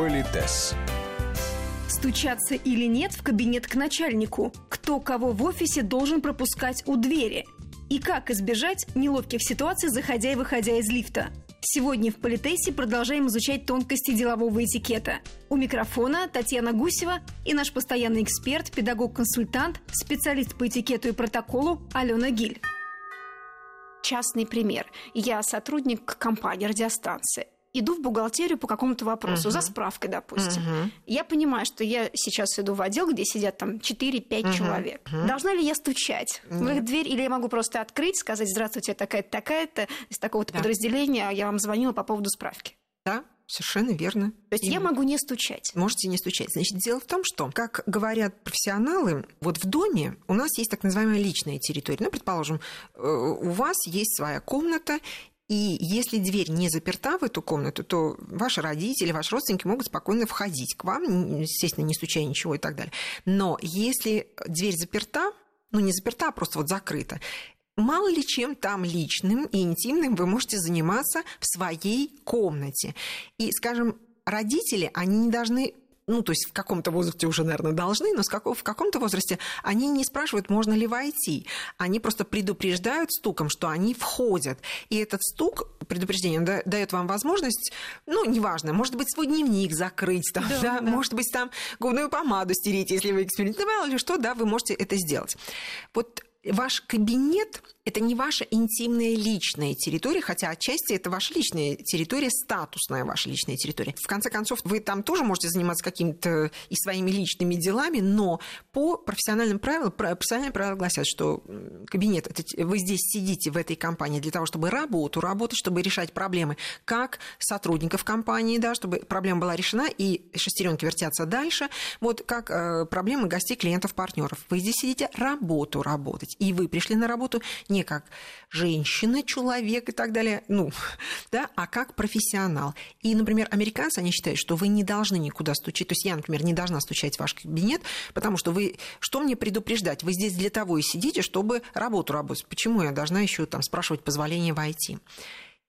Политес. Стучаться или нет в кабинет к начальнику? Кто кого в офисе должен пропускать у двери? И как избежать неловких ситуаций, заходя и выходя из лифта? Сегодня в Политесе продолжаем изучать тонкости делового этикета. У микрофона Татьяна Гусева и наш постоянный эксперт, педагог-консультант, специалист по этикету и протоколу Алена Гиль. Частный пример. Я сотрудник компании радиостанции иду в бухгалтерию по какому-то вопросу, uh-huh. за справкой, допустим. Uh-huh. Я понимаю, что я сейчас иду в отдел, где сидят там 4-5 uh-huh. человек. Uh-huh. Должна ли я стучать uh-huh. в их дверь, или я могу просто открыть, сказать, здравствуйте, такая-то, такая-то, из такого-то да. подразделения, я вам звонила по поводу справки? Да, Совершенно верно. То есть Именно. я могу не стучать? Можете не стучать. Значит, дело в том, что, как говорят профессионалы, вот в доме у нас есть так называемая личная территория. Ну, предположим, э, у вас есть своя комната, и если дверь не заперта в эту комнату, то ваши родители, ваши родственники могут спокойно входить к вам, естественно, не стучая ничего и так далее. Но если дверь заперта, ну не заперта, а просто вот закрыта, мало ли чем там личным и интимным вы можете заниматься в своей комнате. И, скажем, родители, они не должны ну, то есть в каком-то возрасте уже, наверное, должны, но в каком-то возрасте они не спрашивают, можно ли войти. Они просто предупреждают стуком, что они входят. И этот стук, предупреждение, дает вам возможность, ну, неважно, может быть, свой дневник закрыть, там, да, да, да. может быть, там губную помаду стереть, если вы экспериментировали или что, да, вы можете это сделать. Вот ваш кабинет – это не ваша интимная личная территория, хотя отчасти это ваша личная территория, статусная ваша личная территория. В конце концов, вы там тоже можете заниматься какими-то и своими личными делами, но по профессиональным правилам, профессиональные правила гласят, что кабинет, это, вы здесь сидите в этой компании для того, чтобы работу работать, чтобы решать проблемы как сотрудников компании, да, чтобы проблема была решена и шестеренки вертятся дальше, вот как э, проблемы гостей, клиентов, партнеров. Вы здесь сидите работу работать, и вы пришли на работу не не как женщина, человек и так далее, ну, да, а как профессионал. И, например, американцы, они считают, что вы не должны никуда стучать. То есть я, например, не должна стучать в ваш кабинет, потому что вы, что мне предупреждать? Вы здесь для того и сидите, чтобы работу работать. Почему я должна еще там спрашивать позволение войти?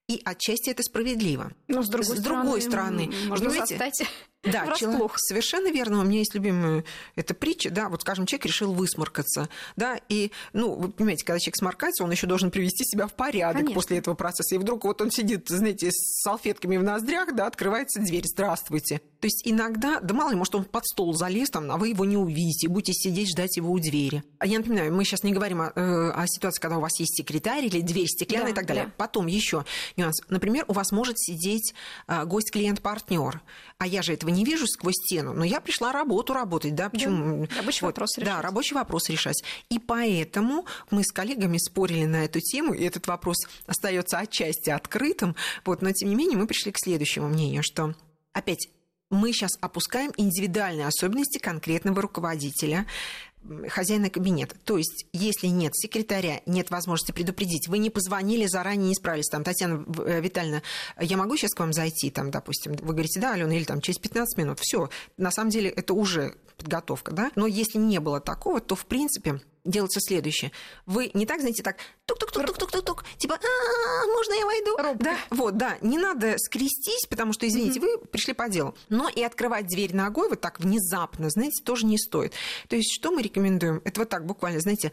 И отчасти это справедливо. Но с другой, с другой стороны, можно застать да, человек, совершенно верно. У меня есть любимая эта притча, да, вот, скажем, человек решил высморкаться, да, и, ну, вы понимаете, когда человек сморкается, он еще должен привести себя в порядок Конечно. после этого процесса. И вдруг вот он сидит, знаете, с салфетками в ноздрях, да, открывается дверь, здравствуйте. То есть иногда, да мало ли, может, он под стол залез, там, а вы его не увидите, будете сидеть, ждать его у двери. А я напоминаю, мы сейчас не говорим о, э, о ситуации, когда у вас есть секретарь или дверь стеклянная да, и так далее. Да. Потом еще нюанс. Например, у вас может сидеть а, гость-клиент-партнер, а я же этого не вижу сквозь стену, но я пришла работу работать, да, почему? Да, рабочий вот, вопрос решать. Да, рабочий вопрос решать. И поэтому мы с коллегами спорили на эту тему, и этот вопрос остается отчасти открытым, вот, но тем не менее мы пришли к следующему мнению, что опять мы сейчас опускаем индивидуальные особенности конкретного руководителя, хозяина кабинета. То есть, если нет секретаря, нет возможности предупредить, вы не позвонили заранее, не справились, там, Татьяна э, Витальевна, я могу сейчас к вам зайти, там, допустим, вы говорите, да, Алена, или там через 15 минут, все, на самом деле это уже подготовка, да, но если не было такого, то, в принципе, делается следующее. Вы не так, знаете, так тук-тук-тук-тук-тук-тук, типа, а можно я войду? Да, вот, да, не надо скрестись, потому что, извините, вы пришли по делу. Но и открывать дверь ногой вот так внезапно, знаете, тоже не стоит. То есть что мы рекомендуем? Это вот так буквально, знаете,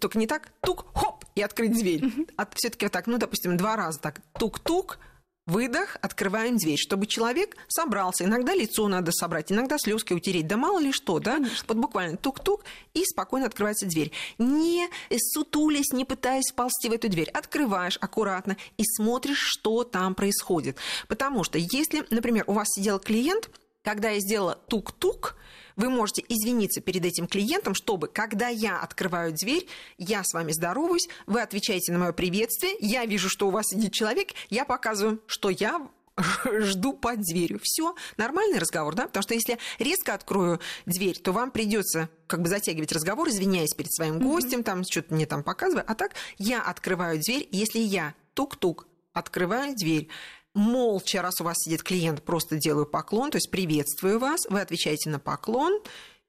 только не так, тук, хоп, и открыть дверь. А все таки вот так, ну, допустим, два раза так, тук-тук, Выдох, открываем дверь, чтобы человек собрался. Иногда лицо надо собрать, иногда слезки утереть. Да мало ли что, да? Конечно. Вот буквально тук-тук, и спокойно открывается дверь. Не сутулясь, не пытаясь вползти в эту дверь. Открываешь аккуратно и смотришь, что там происходит. Потому что если, например, у вас сидел клиент, когда я сделала тук-тук, вы можете извиниться перед этим клиентом, чтобы, когда я открываю дверь, я с вами здороваюсь, вы отвечаете на мое приветствие, я вижу, что у вас сидит человек, я показываю, что я жду под дверью. Все, нормальный разговор, да? Потому что если резко открою дверь, то вам придется как бы затягивать разговор, извиняясь перед своим гостем, mm-hmm. там что-то мне там показываю. А так я открываю дверь, если я тук-тук открываю дверь, молча, раз у вас сидит клиент, просто делаю поклон, то есть приветствую вас, вы отвечаете на поклон,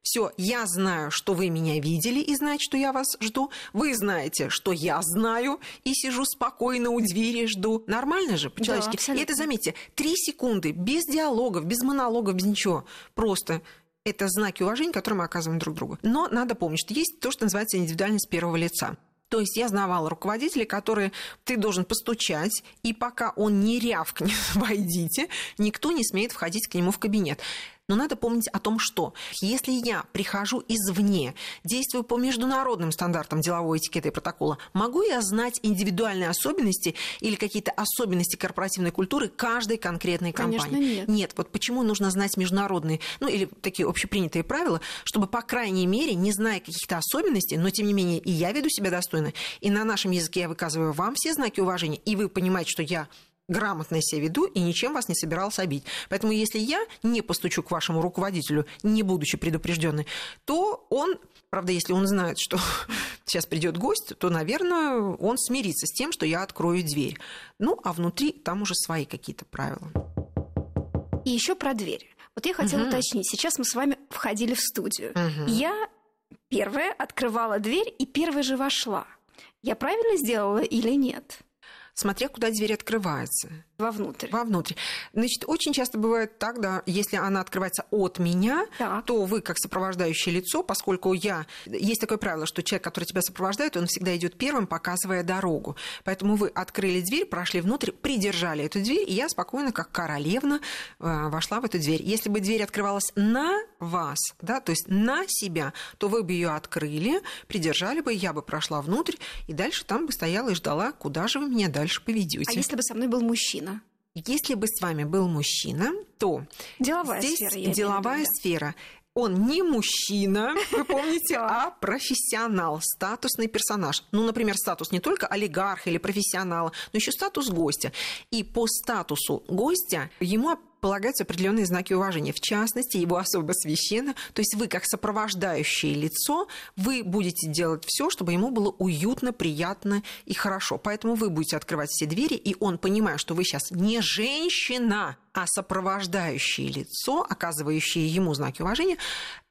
Все, я знаю, что вы меня видели и знаете, что я вас жду. Вы знаете, что я знаю и сижу спокойно у двери жду. Нормально же, по-человечески? Да, и это, заметьте, три секунды, без диалогов, без монологов, без ничего. Просто это знаки уважения, которые мы оказываем друг другу. Но надо помнить, что есть то, что называется индивидуальность первого лица. То есть я знавала руководителей, которые ты должен постучать, и пока он не рявкнет «войдите», никто не смеет входить к нему в кабинет. Но надо помнить о том, что если я прихожу извне, действую по международным стандартам деловой этикета и протокола, могу я знать индивидуальные особенности или какие-то особенности корпоративной культуры каждой конкретной компании? Конечно, нет. Нет, вот почему нужно знать международные, ну или такие общепринятые правила, чтобы, по крайней мере, не зная каких-то особенностей, но тем не менее и я веду себя достойно, и на нашем языке я выказываю вам все знаки уважения, и вы понимаете, что я грамотно себя веду и ничем вас не собирался обидеть. Поэтому если я не постучу к вашему руководителю, не будучи предупрежденной, то он Правда, если он знает, что сейчас придет гость, то, наверное, он смирится с тем, что я открою дверь. Ну, а внутри там уже свои какие-то правила. И еще про дверь. Вот я хотела угу. уточнить. Сейчас мы с вами входили в студию. Угу. Я первая открывала дверь и первая же вошла. Я правильно сделала или нет? Смотря куда дверь открывается. Вовнутрь. Вовнутрь. Значит, очень часто бывает так, да, если она открывается от меня, так. то вы, как сопровождающее лицо, поскольку я... Есть такое правило, что человек, который тебя сопровождает, он всегда идет первым, показывая дорогу. Поэтому вы открыли дверь, прошли внутрь, придержали эту дверь, и я спокойно, как королевна, э, вошла в эту дверь. Если бы дверь открывалась на вас, да, то есть на себя, то вы бы ее открыли, придержали бы, я бы прошла внутрь, и дальше там бы стояла и ждала, куда же вы меня дальше поведете. А если бы со мной был мужчина? Если бы с вами был мужчина, то деловая здесь сфера, деловая сфера. Он не мужчина, вы помните, а профессионал, статусный персонаж. Ну, например, статус не только олигарха или профессионала, но еще статус гостя. И по статусу гостя ему полагаются определенные знаки уважения, в частности, его особо священно. То есть вы, как сопровождающее лицо, вы будете делать все, чтобы ему было уютно, приятно и хорошо. Поэтому вы будете открывать все двери, и он, понимая, что вы сейчас не женщина, а сопровождающее лицо, оказывающее ему знаки уважения,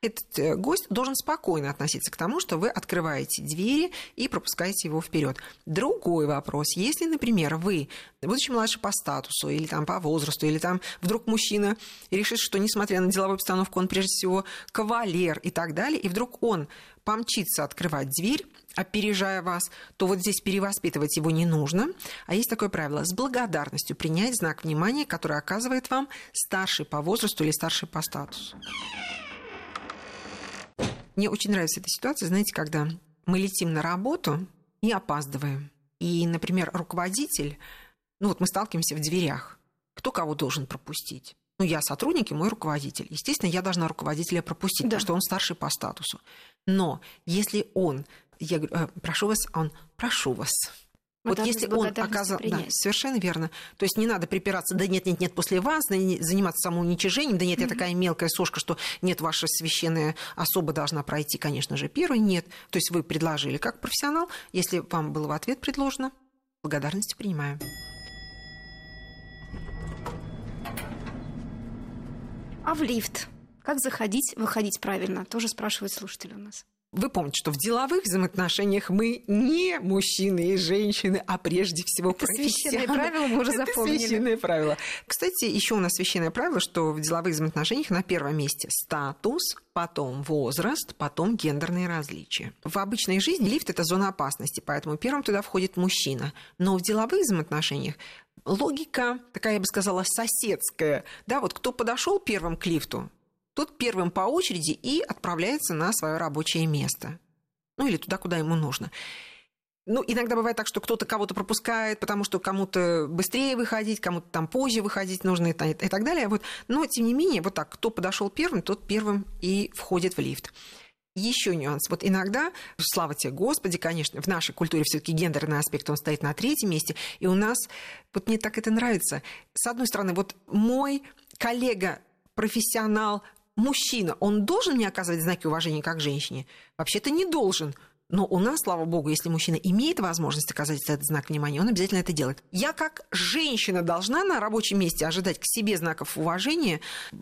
этот э, гость должен спокойно относиться к тому, что вы открываете двери и пропускаете его вперед. Другой вопрос. Если, например, вы, будучи младше по статусу или там по возрасту, или там вдруг мужчина решит, что несмотря на деловую обстановку, он прежде всего кавалер и так далее, и вдруг он помчится открывать дверь, опережая вас, то вот здесь перевоспитывать его не нужно. А есть такое правило – с благодарностью принять знак внимания, который оказывает вам старший по возрасту или старший по статусу. Мне очень нравится эта ситуация, знаете, когда мы летим на работу и опаздываем. И, например, руководитель, ну вот мы сталкиваемся в дверях. Кто кого должен пропустить? Ну, я сотрудник и мой руководитель. Естественно, я должна руководителя пропустить, да. потому что он старший по статусу. Но если он, я говорю, «Э, прошу вас, он, прошу вас, вот, если он оказал... Да, совершенно верно. То есть не надо припираться, да нет, нет, нет, после вас, заниматься самоуничижением, да нет, mm-hmm. я такая мелкая сошка, что нет, ваша священная особа должна пройти, конечно же, первой. Нет. То есть вы предложили как профессионал, если вам было в ответ предложено, благодарности принимаю. А в лифт? Как заходить, выходить правильно? Тоже спрашивают слушатели у нас. Вы помните, что в деловых взаимоотношениях мы не мужчины и женщины, а прежде всего Это священное правило мы уже запомнили. Это священное правило. Кстати, еще у нас священное правило, что в деловых взаимоотношениях на первом месте статус, потом возраст, потом гендерные различия. В обычной жизни лифт – это зона опасности, поэтому первым туда входит мужчина. Но в деловых взаимоотношениях логика такая, я бы сказала, соседская. Да, вот кто подошел первым к лифту, тот первым по очереди и отправляется на свое рабочее место. Ну или туда, куда ему нужно. Ну, иногда бывает так, что кто-то кого-то пропускает, потому что кому-то быстрее выходить, кому-то там позже выходить нужно и, и так далее. Вот. Но, тем не менее, вот так, кто подошел первым, тот первым и входит в лифт. Еще нюанс. Вот иногда, слава тебе Господи, конечно, в нашей культуре все-таки гендерный аспект, он стоит на третьем месте, и у нас, вот мне так это нравится. С одной стороны, вот мой коллега, профессионал, мужчина, он должен мне оказывать знаки уважения как женщине? Вообще-то не должен. Но у нас, слава богу, если мужчина имеет возможность оказать этот знак внимания, он обязательно это делает. Я как женщина должна на рабочем месте ожидать к себе знаков уважения,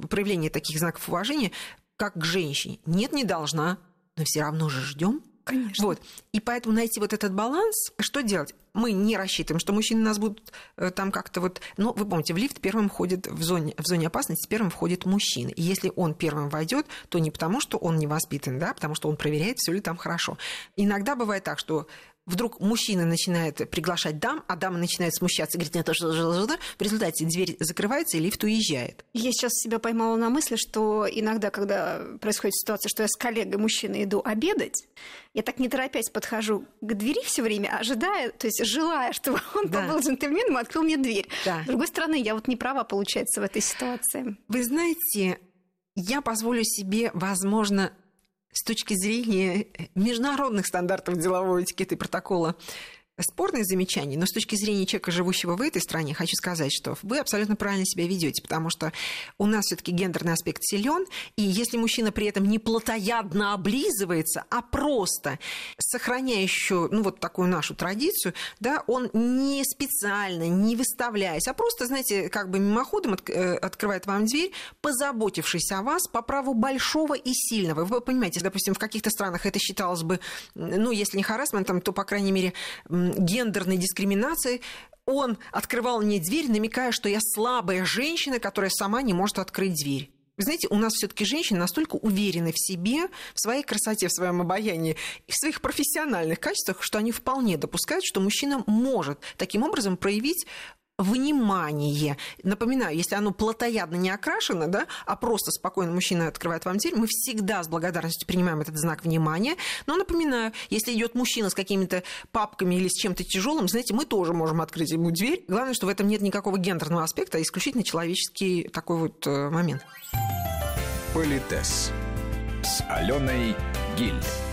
проявления таких знаков уважения, как к женщине. Нет, не должна, но все равно же ждем. Конечно. Вот. И поэтому найти вот этот баланс, что делать? Мы не рассчитываем, что мужчины нас будут э, там как-то вот... Но вы помните, в лифт первым входит в зоне, в зоне опасности, первым входит мужчина. И если он первым войдет, то не потому, что он невоспитан, да, а потому что он проверяет, все ли там хорошо. Иногда бывает так, что вдруг мужчина начинает приглашать дам, а дама начинает смущаться, говорит, нет, в результате дверь закрывается, и лифт уезжает. Я сейчас себя поймала на мысли, что иногда, когда происходит ситуация, что я с коллегой мужчиной иду обедать, я так не торопясь подхожу к двери все время, ожидая, то есть желая, чтобы он да. побыл джентльменом и открыл мне дверь. Да. С другой стороны, я вот не права, получается, в этой ситуации. Вы знаете, я позволю себе, возможно, с точки зрения международных стандартов деловой этикеты и протокола спорные замечания, но с точки зрения человека, живущего в этой стране, хочу сказать, что вы абсолютно правильно себя ведете, потому что у нас все-таки гендерный аспект силен, и если мужчина при этом не плотоядно облизывается, а просто сохраняя еще ну, вот такую нашу традицию, да, он не специально, не выставляясь, а просто, знаете, как бы мимоходом от, э, открывает вам дверь, позаботившись о вас по праву большого и сильного. Вы понимаете, допустим, в каких-то странах это считалось бы, ну, если не харасментом, то, по крайней мере, гендерной дискриминации, он открывал мне дверь, намекая, что я слабая женщина, которая сама не может открыть дверь. Вы знаете, у нас все-таки женщины настолько уверены в себе, в своей красоте, в своем обаянии и в своих профессиональных качествах, что они вполне допускают, что мужчина может таким образом проявить внимание. Напоминаю, если оно плотоядно не окрашено, да, а просто спокойно мужчина открывает вам дверь, мы всегда с благодарностью принимаем этот знак внимания. Но напоминаю, если идет мужчина с какими-то папками или с чем-то тяжелым, знаете, мы тоже можем открыть ему дверь. Главное, что в этом нет никакого гендерного аспекта, а исключительно человеческий такой вот э, момент. Политес с Аленой Гиль.